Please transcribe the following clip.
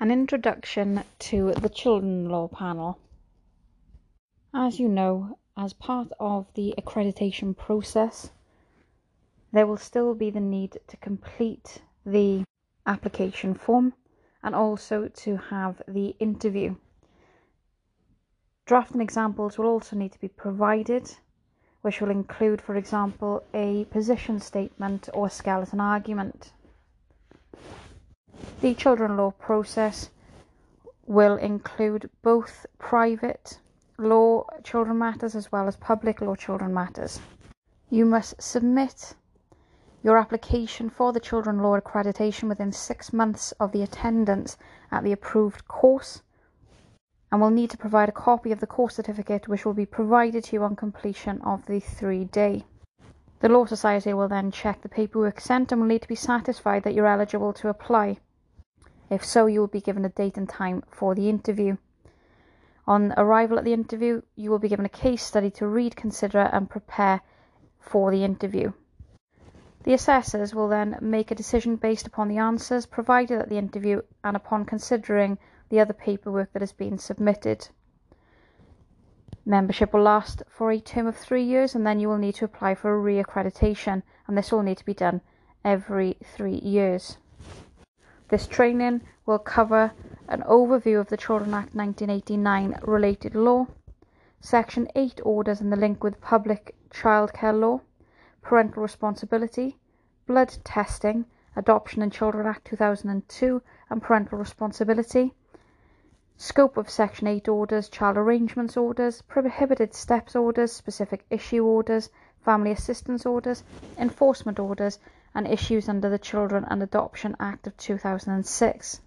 An introduction to the Children Law Panel. As you know, as part of the accreditation process, there will still be the need to complete the application form and also to have the interview. Drafting examples will also need to be provided, which will include, for example, a position statement or skeleton argument. The children law process will include both private law children matters as well as public law children matters. You must submit your application for the children law accreditation within six months of the attendance at the approved course and will need to provide a copy of the course certificate which will be provided to you on completion of the three day. The Law Society will then check the paperwork sent and will need to be satisfied that you're eligible to apply. If so, you will be given a date and time for the interview. On arrival at the interview, you will be given a case study to read, consider, and prepare for the interview. The assessors will then make a decision based upon the answers provided at the interview and upon considering the other paperwork that has been submitted. Membership will last for a term of three years and then you will need to apply for a re-accreditation and this will need to be done every three years. This training will cover an overview of the Children Act 1989 related law, Section 8 orders and the link with public childcare law, parental responsibility, blood testing, Adoption and Children Act 2002 and parental responsibility, scope of Section 8 orders, child arrangements orders, prohibited steps orders, specific issue orders, family assistance orders, enforcement orders, and issues under the Children and Adoption Act of 2006.